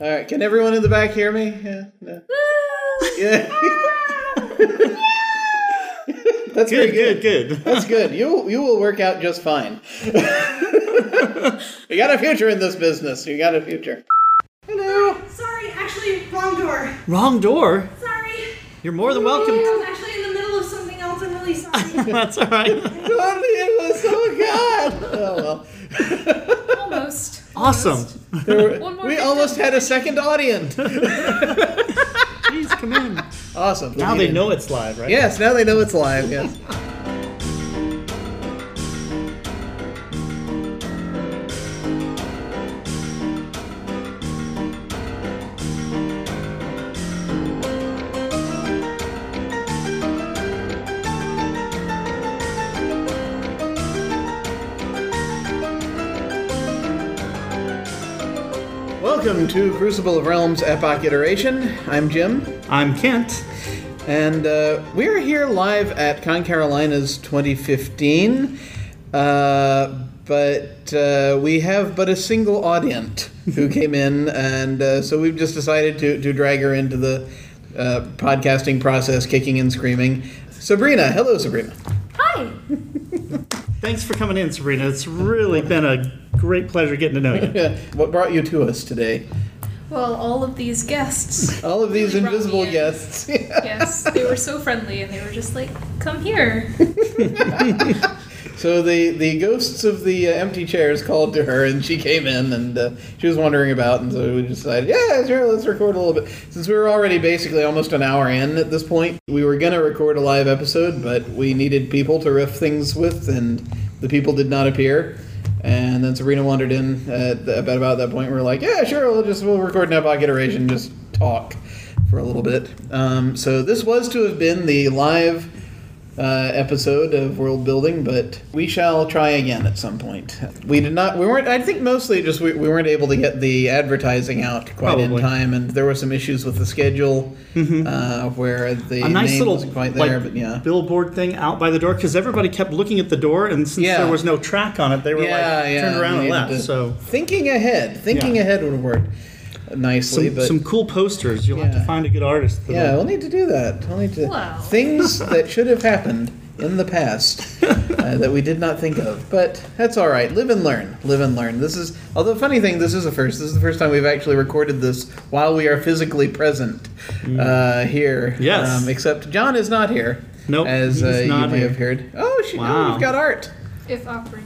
All right, can everyone in the back hear me? Yeah. No. Yeah. That's very Good, good. good, good. That's good. You you will work out just fine. you got a future in this business. You got a future. Hello. Sorry, actually, wrong door. Wrong door. Sorry. You're more than I welcome. was actually in the middle of something else. I'm really sorry. That's all right. Oh God. Oh well. Almost. Awesome. There were- One more we victim. almost had a second audience. Please come in. Awesome. Now they know it's live, right? Yes, now they know it's live. Yes. Welcome to Crucible of Realms Epoch Iteration. I'm Jim. I'm Kent. And uh, we're here live at Con Carolina's 2015, uh, but uh, we have but a single audience who came in, and uh, so we've just decided to, to drag her into the uh, podcasting process, kicking and screaming. Sabrina, hello, Sabrina. Hi. Thanks for coming in, Sabrina. It's really been a great pleasure getting to know you. What brought you to us today? Well, all of these guests. All of these Really brought me invisible in. guests. yes, they were so friendly and they were just like, come here. So the, the ghosts of the uh, empty chairs called to her, and she came in, and uh, she was wandering about, and so we decided, yeah, sure, let's record a little bit. Since we were already basically almost an hour in at this point, we were gonna record a live episode, but we needed people to riff things with, and the people did not appear. And then Sabrina wandered in at the, about about that point. We are like, yeah, sure, we'll just we'll record an epoch iteration, just talk for a little bit. Um, so this was to have been the live uh, episode of world building, but we shall try again at some point. We did not. We weren't. I think mostly just we, we weren't able to get the advertising out quite in time, and there were some issues with the schedule uh, where the a nice name little wasn't quite there. like, but yeah, billboard thing out by the door because everybody kept looking at the door, and since Yeah. there was no track on it, they were yeah, like turned around and left. So thinking ahead, thinking ahead would have worked nicely, some, but. some cool posters. You'll have to find a good artist. For yeah, that. we'll need to do that. We'll need to Wow. things that should have happened in the past uh, that we did not think of. But that's all right. Live and learn. Live and learn. This is, although funny thing, this is a first. This is the first time we've actually recorded this while we are physically present uh, here. Mm. Yes. Um, except John is not here. Nope, As he's uh, you not may here. have heard. Oh, she, oh, Wow. we've got art. If awkward.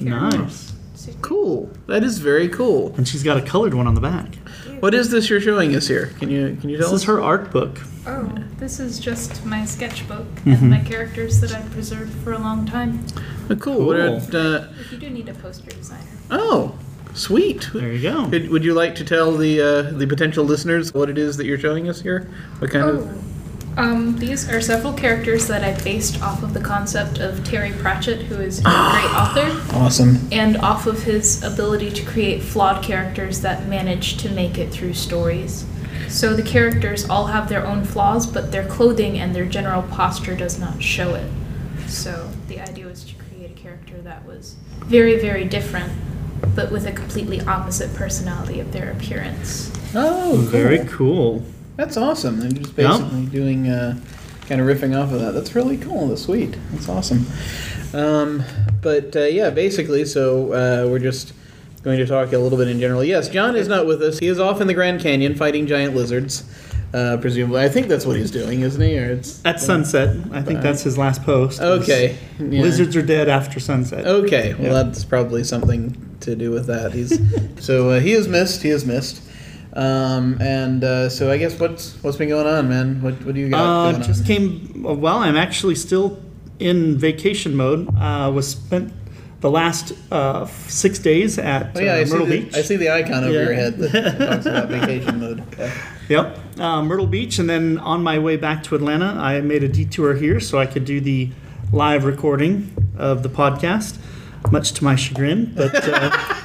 Nice. Cool. That is very cool. And she's got a colored one on the back. What is this you're showing us here? Can you can you tell This us? is her art book. Oh, this is just my sketchbook Mm-hmm. and my characters that I've preserved for a long time. Oh, cool. What are, uh, If you do need a poster designer. oh, sweet. There you go. Could, would you like to tell the uh, the potential listeners what it is that you're showing us here? What kind Oh. Of? Um, these are several characters that I based off of the concept of Terry Pratchett, who is a great author. Awesome. and off of his ability to create flawed characters that manage to make it through stories. So the characters all have their own flaws, but their clothing and their general posture does not show it. So the idea was to create a character that was very, very different, but with a completely opposite personality of their appearance. Oh, cool. Very cool. That's awesome. They're just basically doing uh, kind of riffing off of that. That's really cool. That's sweet. That's awesome. Um, but uh, yeah, basically, so uh, we're just going to talk a little bit in general. Yes, John is not with us. He is off in the Grand Canyon fighting giant lizards. Uh, presumably, I think that's what he's doing, isn't he? Or it's At sunset, I think that's his last post. okay. yeah. Lizards are dead after sunset. Okay, well Yeah. that's probably something to do with that. He's so uh, he is missed. He is missed. Um, and uh, so I guess what's what's been going on, man? What what do you got Uh, just on? came. Well, I'm actually still in vacation mode. Uh, was spent the last uh, six days at Oh yeah, uh, I Myrtle the, Beach. I see the icon over Yeah. your head that talks about vacation mode. Okay. Yep, uh, Myrtle Beach, and then on my way back to Atlanta, I made a detour here so I could do the live recording of the podcast, much to my chagrin. But uh,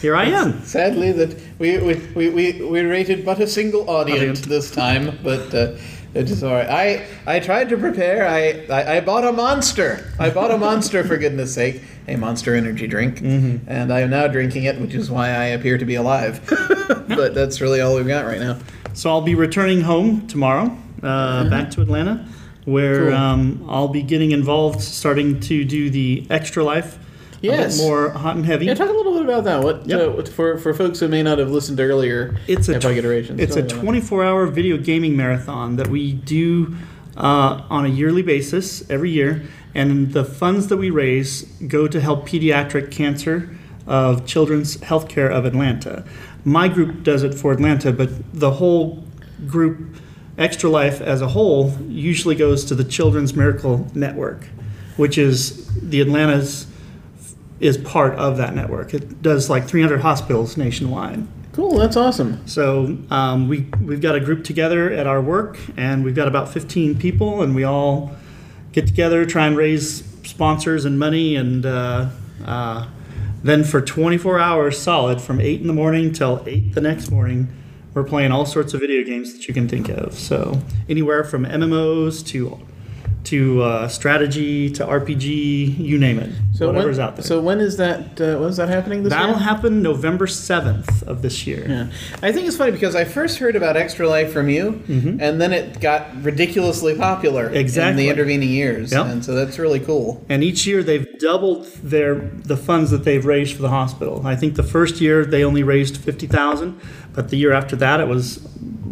here I am. Sadly, that we we, we, we, we rated but a single audience Audience. this time, but uh, it is all right. I I tried to prepare. I, I I bought a monster. I bought a monster for goodness sake, a Monster Energy drink, and I am now drinking it, which is why I appear to be alive. but that's really all we've got right now. So I'll be returning home tomorrow, uh, back to Atlanta, where Cool. um, I'll be getting involved, starting to do the extra life. Yes. A bit more hot and heavy. Yeah, talk a little bit about that. What, Yep. uh, what for for folks who may not have listened earlier? It's a tw- Iterations. It's a Tell me about 24 hour video gaming marathon that we do uh, on a yearly basis every year. And the funds that we raise go to help pediatric cancer of Children's Healthcare of Atlanta. My group does it for Atlanta, but the whole group, Extra Life as a whole, usually goes to the Children's Miracle Network, which is the Atlanta's is part of that network. It does like 300 hospitals nationwide. Cool. That's awesome. So um, we we've got a group together at our work, and we've got about 15 people, and we all get together, try and raise sponsors and money, and uh, uh, then for 24 hours solid, from eight in the morning till eight the next morning, we're playing all sorts of video games that you can think of. So anywhere from MMOs to to uh, strategy to RPG, you name it, So whatever's when, out there. So when is that? Uh, when is that happening this That'll year? happen November 7th of this year. Yeah, I think it's funny because I first heard about Extra Life from you, and then it got ridiculously popular in Mm-hmm. The intervening years, Yep. and so that's really cool. And each year they've doubled their the funds that they've raised for the hospital. I think the first year they only raised fifty thousand, but the year after that it was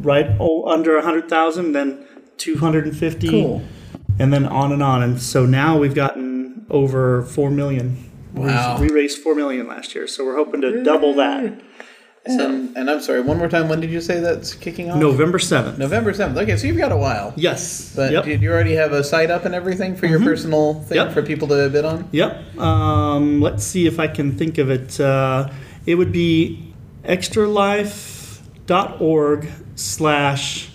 right under a hundred thousand, then two hundred and fifty, Cool. And then on and on. And so now we've gotten over four million. Wow. We raised four million last year, so we're hoping to double that. And, and I'm sorry, one more time. When did you say that's kicking off? November seventh. November seventh. Okay, so you've got a while. Yes. But yep. did you already have a site up and everything for your personal thing Yep. for people to bid on? Yep. Um, let's see if I can think of it. Uh, it would be extralife.org slash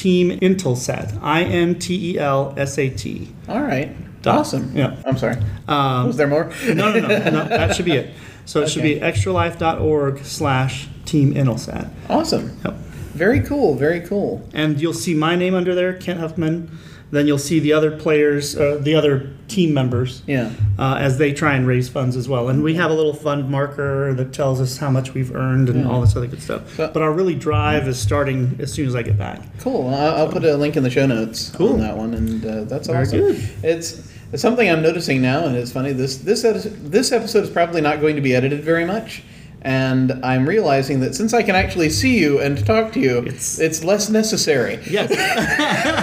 team intelsat. I N T E L S A T. All right. Dot- Awesome. yeah. I'm sorry. Um, Was there more? no, no, no, no. That should be it. So it should be Okay. extralife.org slash team intelsat. awesome. Yep. Very cool. Very cool. And you'll see my name under there, Kent Huffman. Then you'll see the other players, uh, the other team members. Yeah. uh, as they try and raise funds as well. And we have a little fund marker that tells us how much we've earned and all this other good stuff. So- but our really drive is starting as soon as I get back. Cool. I'll, I'll put a link in the show notes Cool. on that one, and uh, that's Very awesome. good. It's, it's something I'm noticing now, and it's funny. This this this episode is probably not going to be edited very much, and I'm realizing that since I can actually see you and talk to you, It's- it's, less necessary. Yes,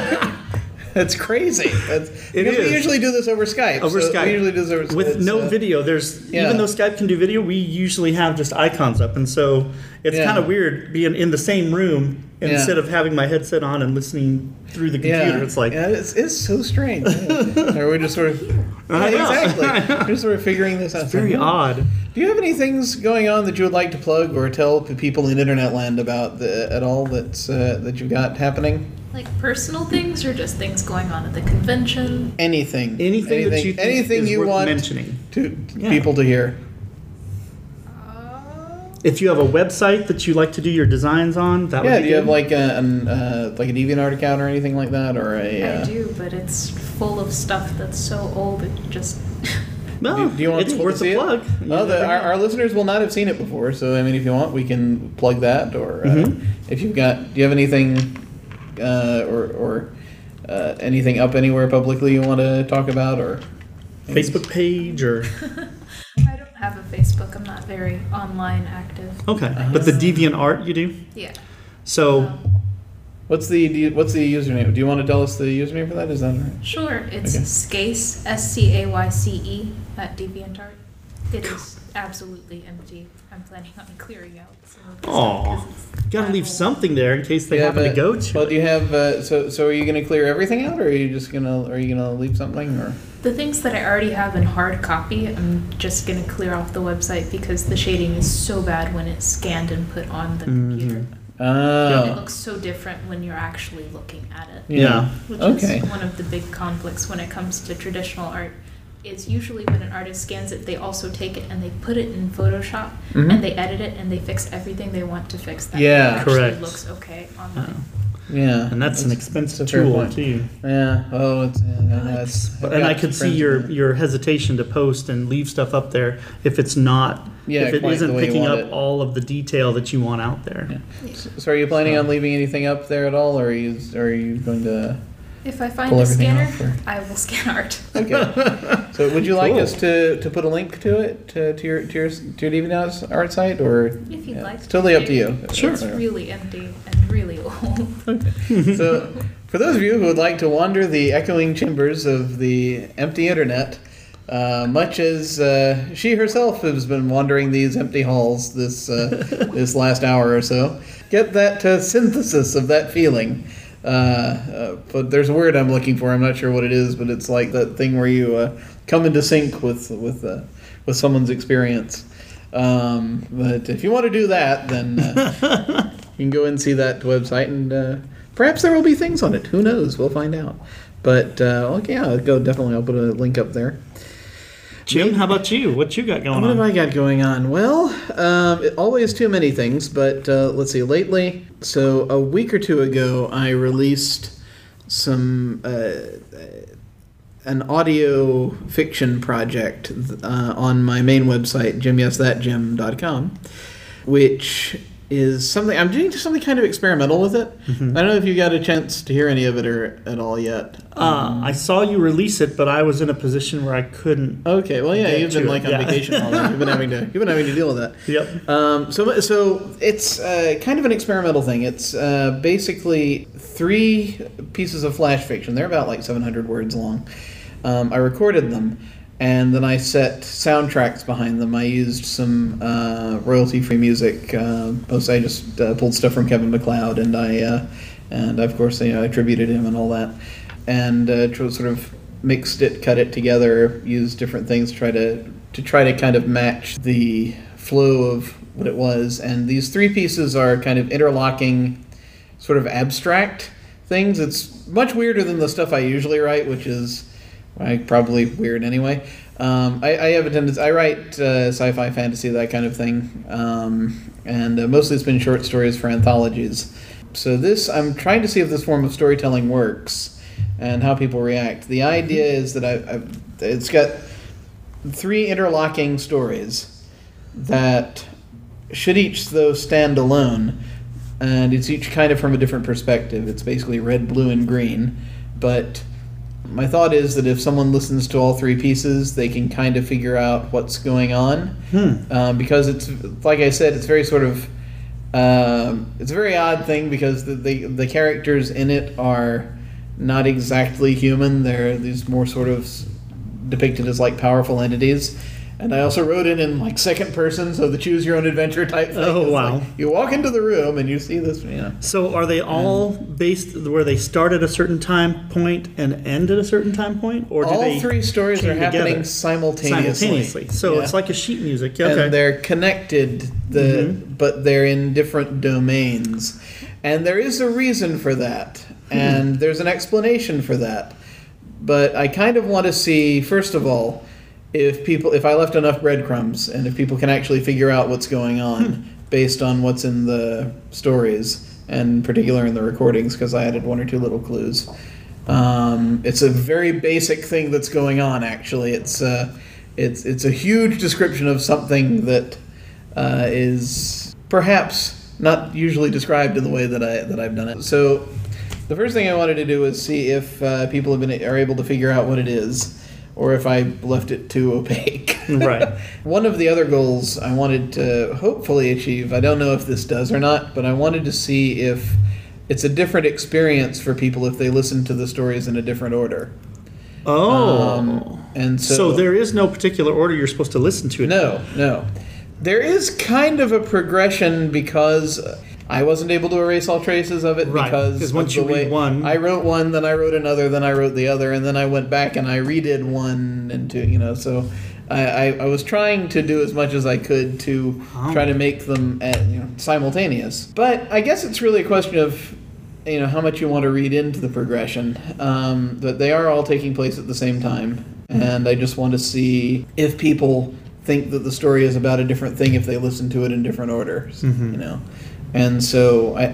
That's crazy. That's, It because is. we usually do this over Skype. Over so Skype. We usually do this over with no uh, video. There's yeah. even though Skype can do video, we usually have just icons up, and so it's Yeah. kind of weird being in the same room Yeah. instead of having my headset on and listening through the computer. Yeah, It's like yeah, it's, it's so strange. Yeah. or we're just sort of Yeah, exactly. We're just sort of figuring this out. very So, odd. Do you have any things going on that you would like to plug or tell the people in internet land about the, at all that's uh, that you've got happening? Like personal things or just things going on at the convention? Anything. Anything, that you think anything is you worth want mentioning. to Yeah. people to hear. If you have a website that you like to do your designs on, that Yeah. would Do be you have good. like a an, uh, like a DeviantArt account or anything like that, or a? I Uh, do, but it's full of stuff that's so old it just. Well, do, do you want it's people worth to see a plug. it? You Well, the, our, our listeners will not have seen it before, so I mean, if you want, we can plug that. Or uh, Mhm. if you've got, do you have anything, uh, or or uh, anything up anywhere publicly you want to talk about, or Facebook page or I don't have a Facebook. I'm not very online active. okay, uh-huh. but the Deviant Art you do. Yeah. So um, What's the do you- what's the username? Do you want to tell us the username for that? Is that all right? Sure, it's Okay. Scayce, S C A Y C E, at DeviantArt. It is absolutely empty. I'm planning on clearing out some of the stuff 'cause it's gotta leave old. something there in case they Do you happen to go to. Well, do you have uh, so so? Are you going to clear everything out, or are you just gonna are you gonna leave something, or The things that I already have in hard copy, I'm just gonna clear off the website because the shading is so bad when it's scanned and put on the computer. It oh looks so different when you're actually looking at it. Yeah. Which Okay. is one of the big conflicts when it comes to traditional art. Is usually when an artist scans it, they also take it and they put it in Photoshop Mhm. and they edit it and they fix everything they want to fix. That Yeah. it Correct. looks okay online. Yeah, And that's an expensive that's a fair tool point. too. Yeah. Oh, it's. Yeah, I it's But, and I could see your with it. your hesitation to post and leave stuff up there if it's not Yeah, if it quite the isn't picking up it. all of the detail that you want out there. Yeah. So, are you planning on leaving anything up there at all, or are you or are you going to? If I find Pull a everything scanner, off, or- I will scan art. Okay. so, would you like Cool. us to, to put a link to it to, to your to your to your DeviantArt art site, or If you'd yeah, like. it's totally up to you. Sure. It's really empty and really old. so, for those of you who would like to wander the echoing chambers of the empty internet, uh, much as uh, she herself has been wandering these empty halls this uh, this last hour or so, get that uh, synthesis of that feeling. Uh, uh, but there's a word I'm looking for. I'm not sure what it is, but it's like that thing where you uh, come into sync with with uh, with someone's experience. Um, but if you want to do that, then uh, you can go and see that website, and uh, perhaps there will be things on it. Who knows? We'll find out. But uh, okay, yeah, I'll go definitely. I'll put a link up there. Jim, how about you? What you got going on? What have? I got going on? Well, um, always too many things, but uh, let's see. Lately, so a week or two ago, I released some uh, an audio fiction project uh, on my main website, jimyesthatjim.com, which is something I'm doing something kind of experimental with it. I don't know if you got a chance to hear any of it or at all yet. Uh, I saw you release it, but I was in a position where I couldn't. Okay, well, yeah, you've been to it, like on yeah. vacation all day. You've been having to you've been having to deal with that. Yep. Um, so, so it's uh, kind of an experimental thing. It's uh, basically three pieces of flash fiction. They're about like 700 words long. Um, I recorded them, and then I set soundtracks behind them. I used some uh, royalty-free music. Uh, mostly, I just uh, pulled stuff from Kevin MacLeod, and I uh, and of course, you know, I attributed him and all that, and uh, sort of mixed it, cut it together, used different things to try to to try to kind of match the flow of what it was. And these three pieces are kind of interlocking, sort of abstract things. It's much weirder than the stuff I usually write, which is I probably weird anyway. Um, I, I have a tendency. I write uh, sci-fi, fantasy, that kind of thing, um, and uh, mostly it's been short stories for anthologies. So this, I'm trying to see if this form of storytelling works and how people react. The idea is that I, I it's got three interlocking stories that should each though stand alone and it's each kind of from a different perspective it's basically red blue and green but my thought is that if someone listens to all three pieces they can kind of figure out what's going on. Hmm. um, because it's like i said it's very sort of um, it's a very odd thing because the, the the characters in it are not exactly human. They're these more sort of depicted as like powerful entities and I also wrote it in like second person, so the choose your own adventure type thing. Oh, It's wow. like, you walk into the room and you see this, you know. So are they all based where they start at a certain time point and end at a certain time point, or do All they three stories are happening simultaneously. simultaneously? So Yeah. it's like a sheet music. Okay. and they're connected, the Mm-hmm. but they're in different domains, and there is a reason for that, Hmm. and there's an explanation for that. But I kind of want to see, first of all, if people, if I left enough breadcrumbs, and if people can actually figure out what's going on Hmm. based on what's in the stories, and in particular in the recordings, because I added one or two little clues. Um, it's a very basic thing that's going on. Actually, it's uh, it's it's a huge description of something that uh, is perhaps not usually described in the way that I that I've done it. So, the first thing I wanted to do was see if uh, people have been are able to figure out what it is, or if I left it too opaque. Right. One of the other goals I wanted to hopefully achieve, I don't know if this does or not, but I wanted to see if it's a different experience for people if they listen to the stories in a different order. oh. Um, and so, so, there is no particular order you're supposed to listen to it. no, no. There is kind of a progression because I wasn't able to erase all traces of it Right, because once you read way- one- I wrote one, then I wrote another, then I wrote the other, and then I went back and I redid one and two. You know, so I, I, I was trying to do as much as I could to Oh. try to make them uh you know, simultaneous. But I guess it's really a question of you know how much you want to read into the progression. Um, but they are all taking place at the same time, and I just want to see if people think that the story is about a different thing if they listen to it in different orders. You know, and so I, I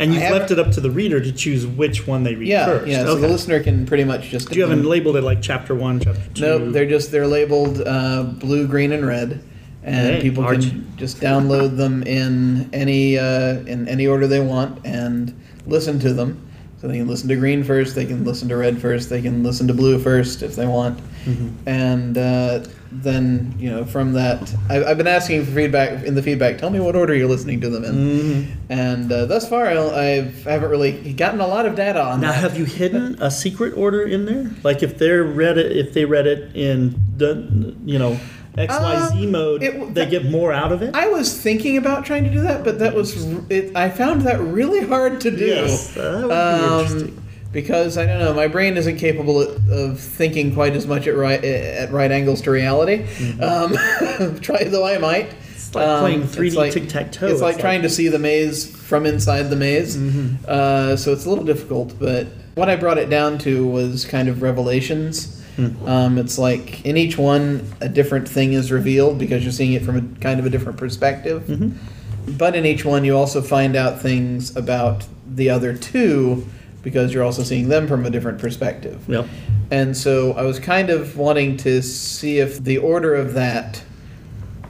And you've haven't- left it up to the reader to choose which one they read yeah, first. yeah. So Okay. the listener can pretty much just. you haven't labeled it like chapter one, chapter two. Nope, they're just they're labeled uh, blue, green, and red, and Hey, people Arch. can just download them in any uh, in any order they want and listen to them. So they can listen to green first, they can listen to red first, they can listen to blue first if they want, Mm-hmm. and uh, then you know from that, I've, I've been asking for feedback in the feedback. Tell me what order you're listening to them in, Mm-hmm. and uh, thus far I I've, I haven't really gotten a lot of data on Now, that. have you hidden a secret order in there? Like if they're read it, if they read it in the, you know, X Y Z Um, mode, it- they get more out of it. I was thinking about trying to do that, but that was it, I found that really hard to do. Yes, that would be Um, interesting. Because I don't know, my brain isn't capable of, thinking quite as much at right at right angles to reality. Um, try though I might. Mm-hmm. It's like playing 3D tic-tac-toe. It's It's like like- trying to see the maze from inside the maze. Mm-hmm. Uh, so it's a little difficult. But what I brought it down to was kind of revelations. Hmm. Um, it's like in each one, a different thing is revealed because you're seeing it from a kind of a different perspective. Mm-hmm. But in each one, you also find out things about the other two because you're also seeing them from a different perspective. Yep. And so I was kind of wanting to see if the order of that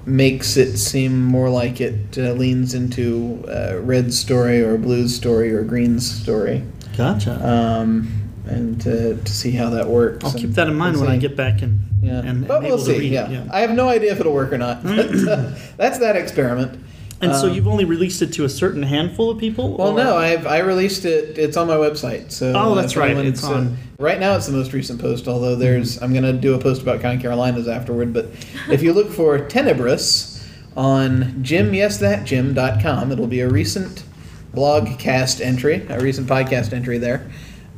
makes it seem more like it uh, leans into uh, Red's story or Blue's story or Green's story. Gotcha. Um, and to, to see how that works. I'll and- keep that in mind and when I get back and Yeah, and, but and we'll see. yeah. Yeah. I have no idea if it'll work or not. But, uh, that's that experiment. And so Um, you've only released it to a certain handful of people? Well, or- no, I've I released it. It's on my website. So Oh, uh, that's right, it's so on- right now. It's the most recent post. Although there's, I'm gonna do a post about Con Carolinas afterward. But if you look for Tenebris on JimYesThatJim.com, it'll be a recent blog cast entry, a recent podcast entry there,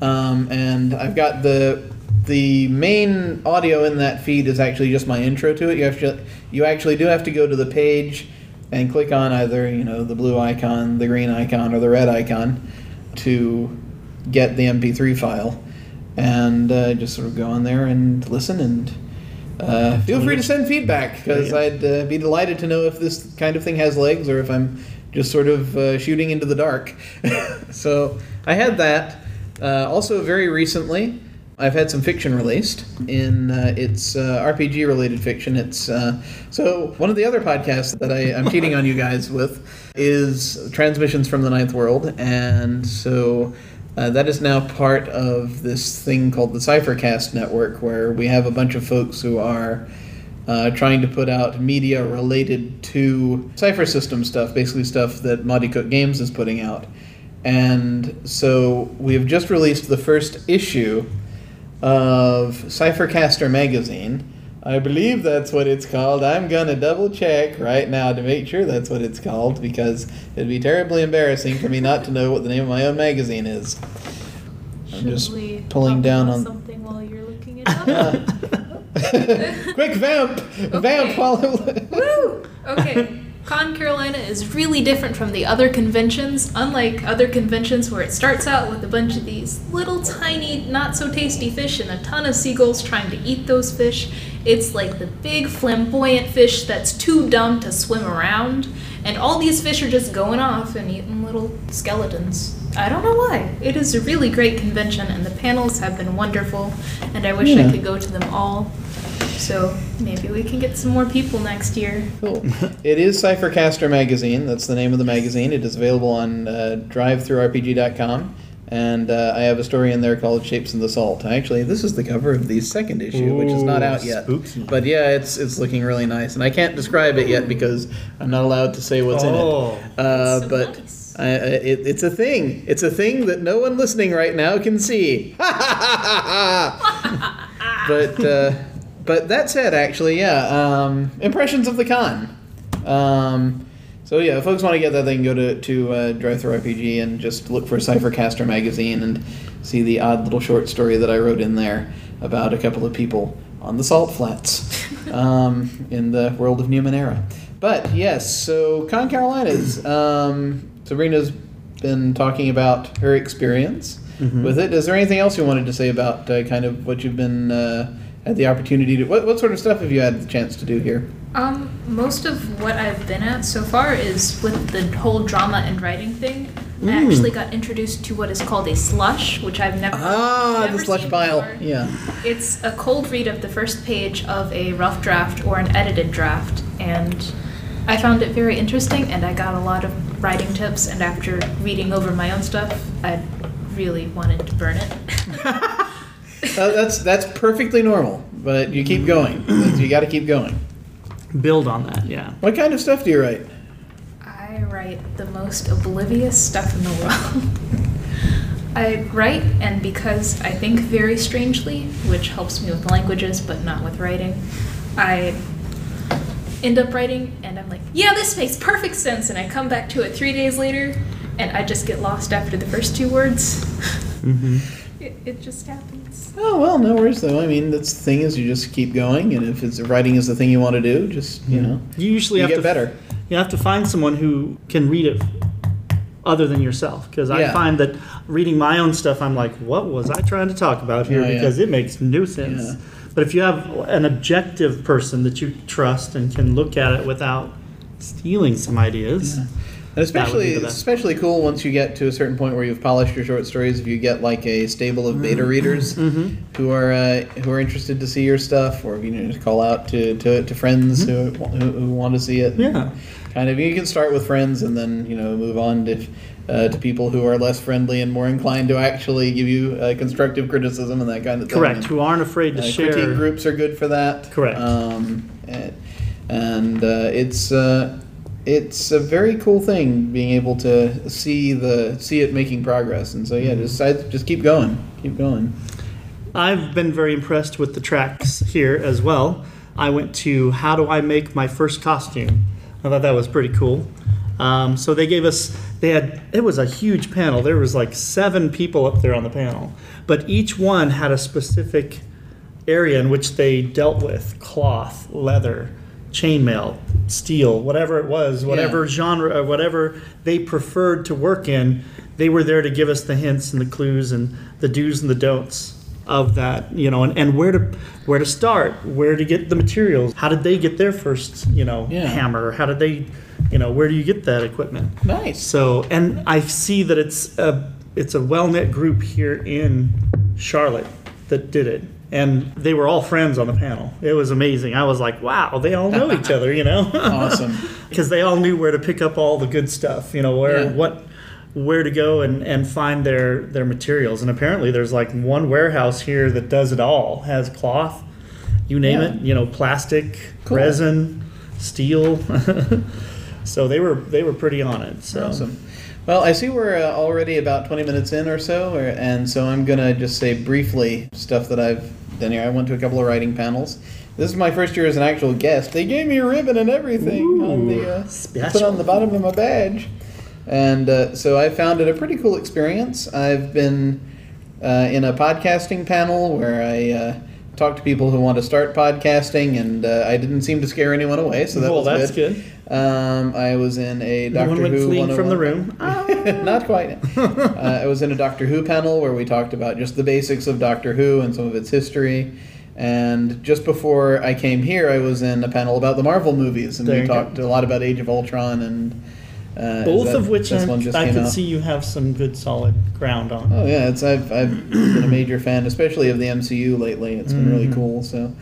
um, and I've got the the main audio in that feed is actually just my intro to it. You have to, you actually do have to go to the page and click on either you know the blue icon, the green icon, or the red icon to get the MP3 file, and uh, just sort of go on there and listen and. Uh, feel free to send feedback because. I'd uh, be delighted to know if this kind of thing has legs or if I'm just sort of uh, shooting into the dark. so I had that. Uh, also, very recently, I've had some fiction released. In uh, it's uh, RPG related fiction. It's uh, so one of the other podcasts that I, I'm cheating on you guys with is Transmissions from the Ninth World, and so. Uh, that is now part of this thing called the Cyphercast Network, where we have a bunch of folks who are uh, trying to put out media related to Cypher System stuff, basically stuff that Monte Cook Games is putting out. And so we have just released the first issue of Cyphercaster magazine. I believe that's what it's called. I'm gonna double check right now to make sure that's what it's called because it'd be terribly embarrassing for me not to know what the name of my own magazine is. I'm Should just we pulling down on- something while you're looking it up. Quick vamp, vamp while Woo! Okay. Con Carolina is really different from the other conventions. Unlike other conventions where it starts out with a bunch of these little tiny, not so tasty fish and a ton of seagulls trying to eat those fish, it's like the big flamboyant fish that's too dumb to swim around. And all these fish are just going off and eating little skeletons. I don't know why. It is a really great convention, and the panels have been wonderful, and I wish Yeah. I could go to them all. So maybe we can get some more people next year. Cool. It is Cyphercaster Magazine. That's the name of the magazine. It is available on uh, drivethrurpg.com. And uh, I have a story in there called Shapes in the Salt. Actually, this is the cover of the second issue, which is not out yet. spooky. But yeah, it's it's looking really nice. And I can't describe it yet because I'm not allowed to say what's Oh. in it. Uh, So but nice. I, I, it, it's a thing. It's a thing that no one listening right now can see. but uh, but that said, actually, yeah. Um, impressions of the con. Um, so yeah, if folks want to get that, they can go to to uh, DriveThruRPG and just look for Cyphercaster magazine and see the odd little short story that I wrote in there about a couple of people on the salt flats um, in the world of Numenera. But yes, so Con Carolinas. Um, Sabrina's been talking about her experience Mhm. with it. Is there anything else you wanted to say about uh, kind of what you've been uh, had the opportunity to. What, what sort of stuff have you had the chance to do here? Um, most of what I've been at so far is with the whole drama and writing thing. I Mm. actually got introduced to what is called a slush, which I've never Ah, never the slush pile. before. Yeah. It's a cold read of the first page of a rough draft or an edited draft, and I found it very interesting, and I got a lot of writing tips. And after reading over my own stuff, I really wanted to burn it. Uh, that's that's perfectly normal, but you keep going. you got to keep going. Build on that, yeah. What kind of stuff do you write? I write the most oblivious stuff in the world. I write, and because I think very strangely, which helps me with languages but not with writing, I end up writing and I'm like, yeah, this makes perfect sense. And I come back to it three days later and I just get lost after the first two words. It, it just happens. Oh well, no worries though. I mean, that's the thing is you just keep going, and if it's writing is the thing you want to do, just you mm-hmm. know, You usually you have get to better. You have to find someone who can read it other than yourself. Because I find that reading my own stuff, I'm like, what was I trying to talk about here? Oh, yeah. Because it makes no sense. Yeah. But if you have an objective person that you trust and can look at it without stealing some ideas, And especially be especially cool once you get to a certain point where you've polished your short stories. If you get like a stable of beta readers who are uh, who are interested to see your stuff, or you know, just call out to, to, to friends who, who who want to see it. Yeah. kind of. You can start with friends and then you know move on to. Uh, to people who are less friendly and more inclined to actually give you uh, constructive criticism and that kind of thing. correct, And- who aren't afraid to uh, share. critique groups are good for that. Correct. Um, and and uh, it's uh, it's a very cool thing being able to see the see it making progress. And so yeah, Mm-hmm. just I, just keep going, keep going. I've been very impressed with the tracks here as well. I went to How Do I Make My First Costume? I thought that was pretty cool. Um, so they gave us, they had, it was a huge panel. There was like seven people up there on the panel, but each one had a specific area in which they dealt with cloth, leather, chainmail, steel, whatever it was, whatever genre, uh, whatever they preferred to work in, they were there to give us the hints and the clues and the do's and the don'ts of that, you know, and, and where to where to start, where to get the materials. How did they get their first, you know, Yeah. hammer? How did they, you know, where do you get that equipment? Nice. So, and I see that it's a it's a well knit group here in Charlotte that did it, and they were all friends on the panel. It was amazing. I was like, wow, they all know each other, you know, Awesome. because they all knew where to pick up all the good stuff, you know, where Yeah. what where to go and, and find their their materials. And apparently, there's like one warehouse here that does it all. Has cloth, you name Yeah. it, you know, plastic, Cool. resin, steel. so they were they were pretty on it. So. Awesome. Well, I see we're uh, already about 20 minutes in or so, or, and so I'm going to just say briefly stuff that I've done here. I went to a couple of writing panels. This is my first year as an actual guest. They gave me a ribbon and everything on the uh, put on the bottom of my badge, and uh, so I found it a pretty cool experience. I've been uh, in a podcasting panel where I uh, talk to people who want to start podcasting, and uh, I didn't seem to scare anyone away, so that well, was that's good. good. Um, I was in a Doctor one went Who fleeing from the 101 room. Not quite. uh, I was in a Doctor Who panel where we talked about just the basics of Doctor Who and some of its history. And just before I came here, I was in a panel about the Marvel movies, and There we you go. talked a lot about Age of Ultron and uh, Both that- of which this I, one just I can out. see you have some good solid ground on. Oh yeah, it's I've I've been a major fan, especially of the MCU lately. It's been Mm-hmm. really cool. So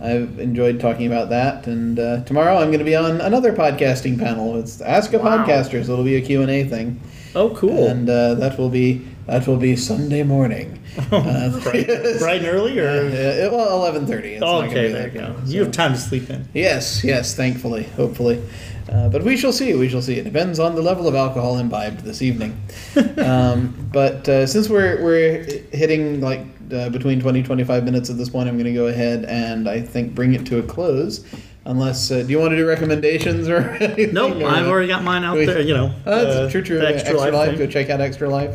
I've enjoyed talking about that. And uh, tomorrow I'm going to be on another podcasting panel. It's Ask a Wow. Podcaster, so it'll be a Q and A thing. Oh, cool. And uh, that will be that will be Sunday morning. Uh, bright, bright and early, or well, eleven thirty. okay, there you go. You have time to sleep in. Yes, yes, thankfully, hopefully. Uh, but we shall see, we shall see. It depends on the level of alcohol imbibed this evening. um, but uh, since we're, we're hitting like uh, between 20 25 minutes at this point, I'm going to go ahead and I think bring it to a close. Unless, uh, do you want to do recommendations or anything? Nope, or- I've already got mine out we- there. You know, Uh, that's uh, true, true. the Extra, Life, thing. go check out Extra Life.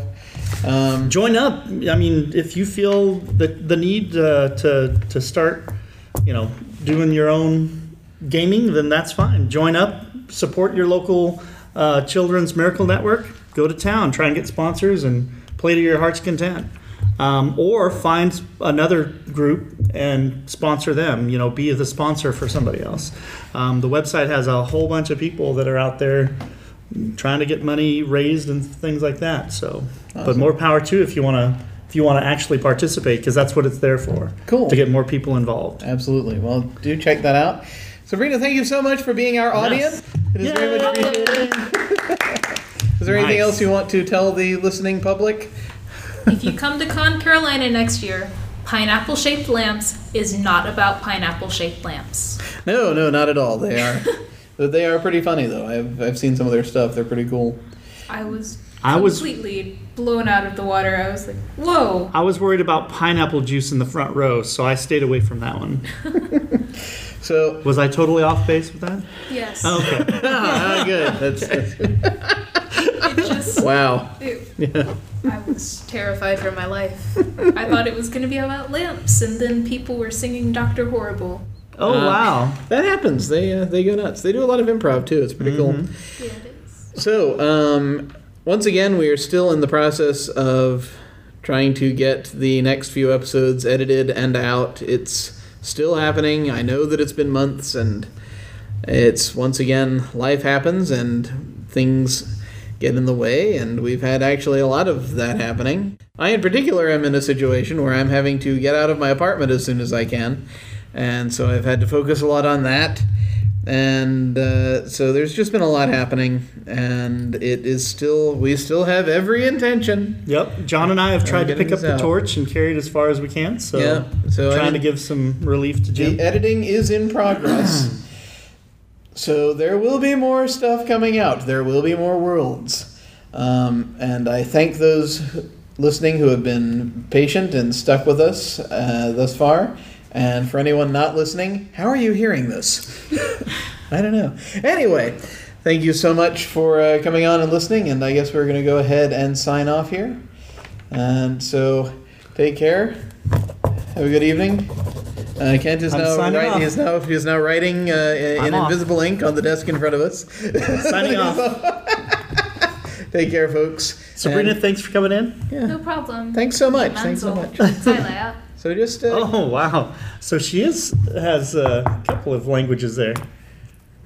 Um, Join up. I mean, if you feel the the need uh, to to start, you know, doing your own gaming, then that's fine. Join up. Support your local uh, Children's Miracle Network. Go to town. Try and get sponsors and play to your heart's content. um, or find another group and sponsor them. You know, be the sponsor for somebody else. Um, the website has a whole bunch of people that are out there trying to get money raised and things like that. So, but more power to if you want to if you want to actually participate because that's what it's there for. Cool. To get more people involved. Absolutely. Well, do check that out. Sabrina, thank you so much for being our audience. It is very much appreciated. Is there anything Nice. else you want to tell the listening public? If you come to Con Carolina next year, pineapple shaped lamps is not about pineapple shaped lamps. No, no, not at all. They are, but they are pretty funny though. I've I've seen some of their stuff. They're pretty cool. I was I was- completely blown out of the water. I was like, whoa. I was worried about pineapple juice in the front row, so I stayed away from that one. So Was I totally off base with that? Yes. Okay. ah, good. That's, that's It just, wow. it, I was terrified for my life. I thought it was going to be about lamps, and then people were singing Dr. Horrible. Oh Uh, wow. That happens. They uh, they go nuts. They do a lot of improv too. It's pretty cool. Yeah, it is. So, um, once again, we are still in the process of trying to get the next few episodes edited and out. It's still happening. I know that it's been months, and it's once again, life happens and things get in the way, and we've had actually a lot of that happening. I, in particular, am in a situation where I'm having to get out of my apartment as soon as I can, and so I've had to focus a lot on that and uh, so there's just been a lot happening and it is still we still have every intention Yep. John and I have tried to pick up the out. torch and carry it as far as we can. So, so trying to give some relief to Jim. the editing is in progress so there will be more stuff coming out there will be more worlds um, and i thank those listening who have been patient and stuck with us uh, thus far and for anyone not listening how are you hearing this i don't know anyway thank you so much for uh, coming on and listening and i guess we're going to go ahead and sign off here and so take care have a good evening uh, Kent is I'm now, signing writing, is now he is now writing uh, in I'm off. invisible ink on the desk in front of us. Signing off. Take care, folks. Sabrina, And thanks for coming in. No problem. thanks so much. Thanks so much. Manzo. So just uh, Oh wow. So she is has a couple of languages there.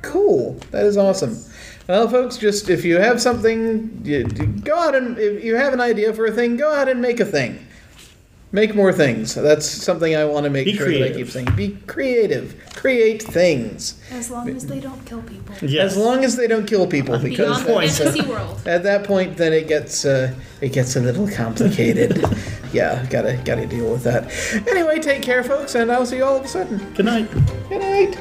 cool. That is awesome. Well, folks, just if you have something, you, you go out and if you have an idea for a thing, go out and make a thing. Make more things. That's something I want to make Be sure that I keep saying. Be creative. Create things. As long as they don't kill people. Yes. As long as they don't kill people, because Beyond the that's, fantasy world. At that point, then it gets uh, it gets a little complicated. yeah, gotta gotta deal with that. Anyway, take care, folks, and I'll see you all of a sudden. Good night. Good night.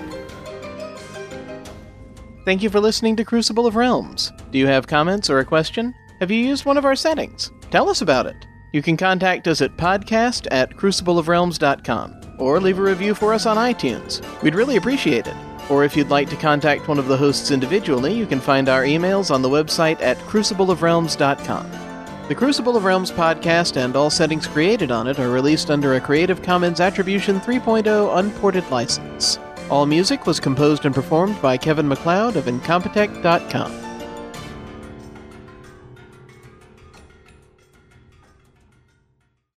Thank you for listening to Crucible of Realms. Do you have comments or a question? Have you used one of our settings? Tell us about it. You can contact us at podcast at crucibleofrealms.com or leave a review for us on iTunes. We'd really appreciate it. Or if you'd like to contact one of the hosts individually, you can find our emails on the website at crucibleofrealms.com. The Crucible of Realms podcast and all settings created on it are released under a Creative Commons Attribution 3.0 unported license. All music was composed and performed by Kevin MacLeod of Incompetech.com.